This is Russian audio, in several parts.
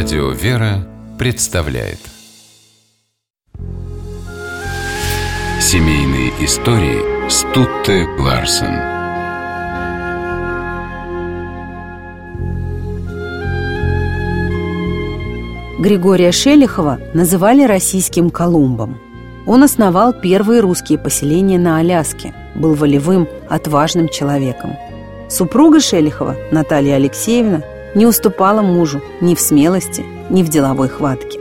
Радио «Вера» представляет Семейные истории Стутте Ларсен Григория Шелихова называли российским Колумбом. Он основал первые русские поселения на Аляске, был волевым, отважным человеком. Супруга Шелихова, Наталья Алексеевна, не уступала мужу ни в смелости, ни в деловой хватке.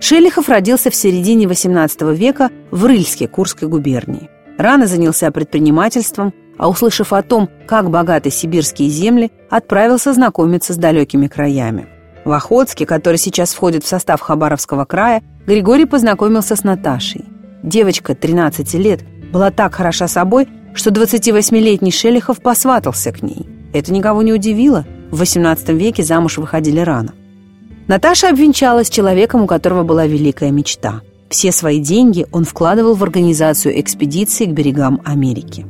Шелихов родился в середине XVIII века в Рыльске Курской губернии. Рано занялся предпринимательством, а услышав о том, как богаты сибирские земли, отправился знакомиться с далекими краями. В Охотске, который сейчас входит в состав Хабаровского края, Григорий познакомился с Наташей. Девочка, 13 лет, была так хороша собой, что 28-летний Шелихов посватался к ней. Это никого не удивило. В XVIII веке замуж выходили рано. Наташа обвенчалась человеком, у которого была великая мечта. Все свои деньги он вкладывал в организацию экспедиции к берегам Америки.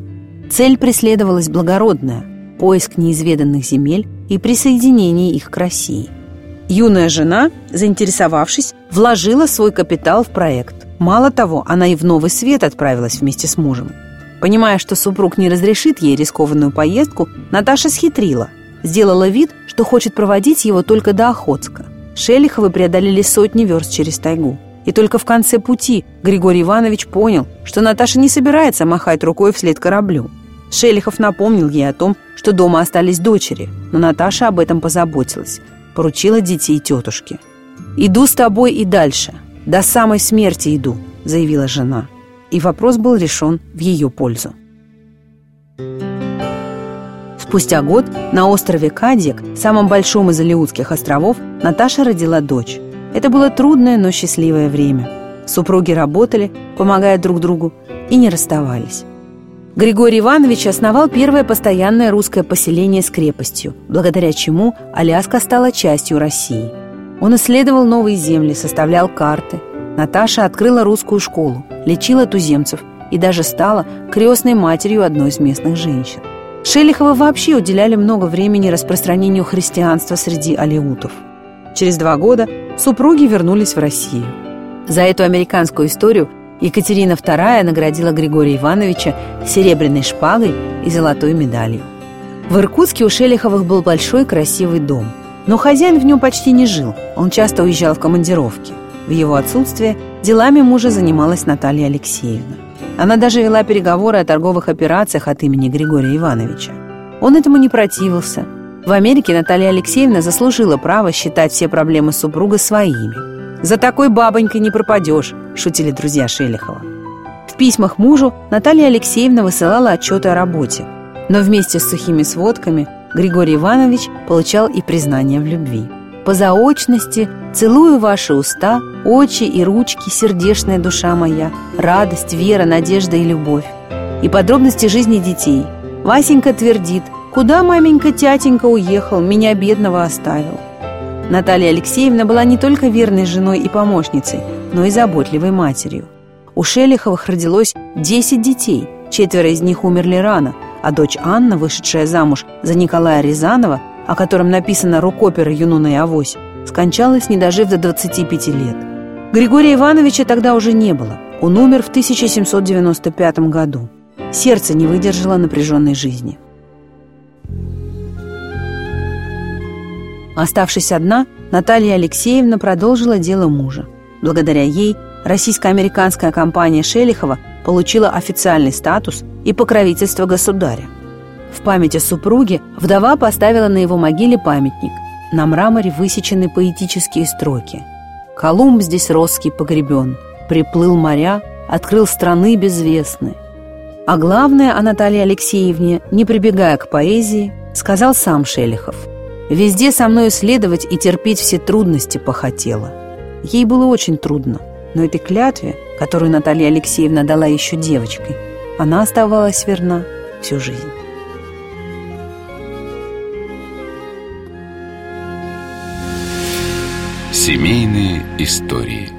Цель преследовалась благородная – поиск неизведанных земель и присоединение их к России. Юная жена, заинтересовавшись, вложила свой капитал в проект. Мало того, она и в Новый Свет отправилась вместе с мужем – Понимая, что супруг не разрешит ей рискованную поездку, Наташа схитрила. Сделала вид, что хочет проводить его только до Охотска. Шелиховы преодолели сотни верст через тайгу. И только в конце пути Григорий Иванович понял, что Наташа не собирается махать рукой вслед кораблю. Шелихов напомнил ей о том, что дома остались дочери, но Наташа об этом позаботилась, поручила детей тетушке. «Иду с тобой и дальше, до самой смерти иду», — заявила жена и вопрос был решен в ее пользу. Спустя год на острове Кадик, самом большом из Алиутских островов, Наташа родила дочь. Это было трудное, но счастливое время. Супруги работали, помогая друг другу, и не расставались. Григорий Иванович основал первое постоянное русское поселение с крепостью, благодаря чему Аляска стала частью России. Он исследовал новые земли, составлял карты, Наташа открыла русскую школу, лечила туземцев и даже стала крестной матерью одной из местных женщин. Шелихова вообще уделяли много времени распространению христианства среди алеутов. Через два года супруги вернулись в Россию. За эту американскую историю Екатерина II наградила Григория Ивановича серебряной шпагой и золотой медалью. В Иркутске у Шелиховых был большой красивый дом. Но хозяин в нем почти не жил, он часто уезжал в командировки – в его отсутствие делами мужа занималась Наталья Алексеевна. Она даже вела переговоры о торговых операциях от имени Григория Ивановича. Он этому не противился. В Америке Наталья Алексеевна заслужила право считать все проблемы супруга своими. «За такой бабонькой не пропадешь», – шутили друзья Шелихова. В письмах мужу Наталья Алексеевна высылала отчеты о работе. Но вместе с сухими сводками Григорий Иванович получал и признание в любви по заочности целую ваши уста, очи и ручки, сердечная душа моя, радость, вера, надежда и любовь. И подробности жизни детей. Васенька твердит, куда маменька тятенька уехал, меня бедного оставил. Наталья Алексеевна была не только верной женой и помощницей, но и заботливой матерью. У Шелиховых родилось 10 детей, четверо из них умерли рано, а дочь Анна, вышедшая замуж за Николая Рязанова, о котором написано рукопера Юнона и Авось, скончалась, не дожив до 25 лет. Григория Ивановича тогда уже не было. Он умер в 1795 году. Сердце не выдержало напряженной жизни. Оставшись одна, Наталья Алексеевна продолжила дело мужа. Благодаря ей российско-американская компания Шелихова получила официальный статус и покровительство государя. В память о супруге вдова поставила на его могиле памятник. На мраморе высечены поэтические строки. «Колумб здесь роский погребен, приплыл моря, открыл страны безвестны». А главное о Наталье Алексеевне, не прибегая к поэзии, сказал сам Шелихов. «Везде со мной следовать и терпеть все трудности похотела». Ей было очень трудно, но этой клятве, которую Наталья Алексеевна дала еще девочкой, она оставалась верна всю жизнь. Семейные истории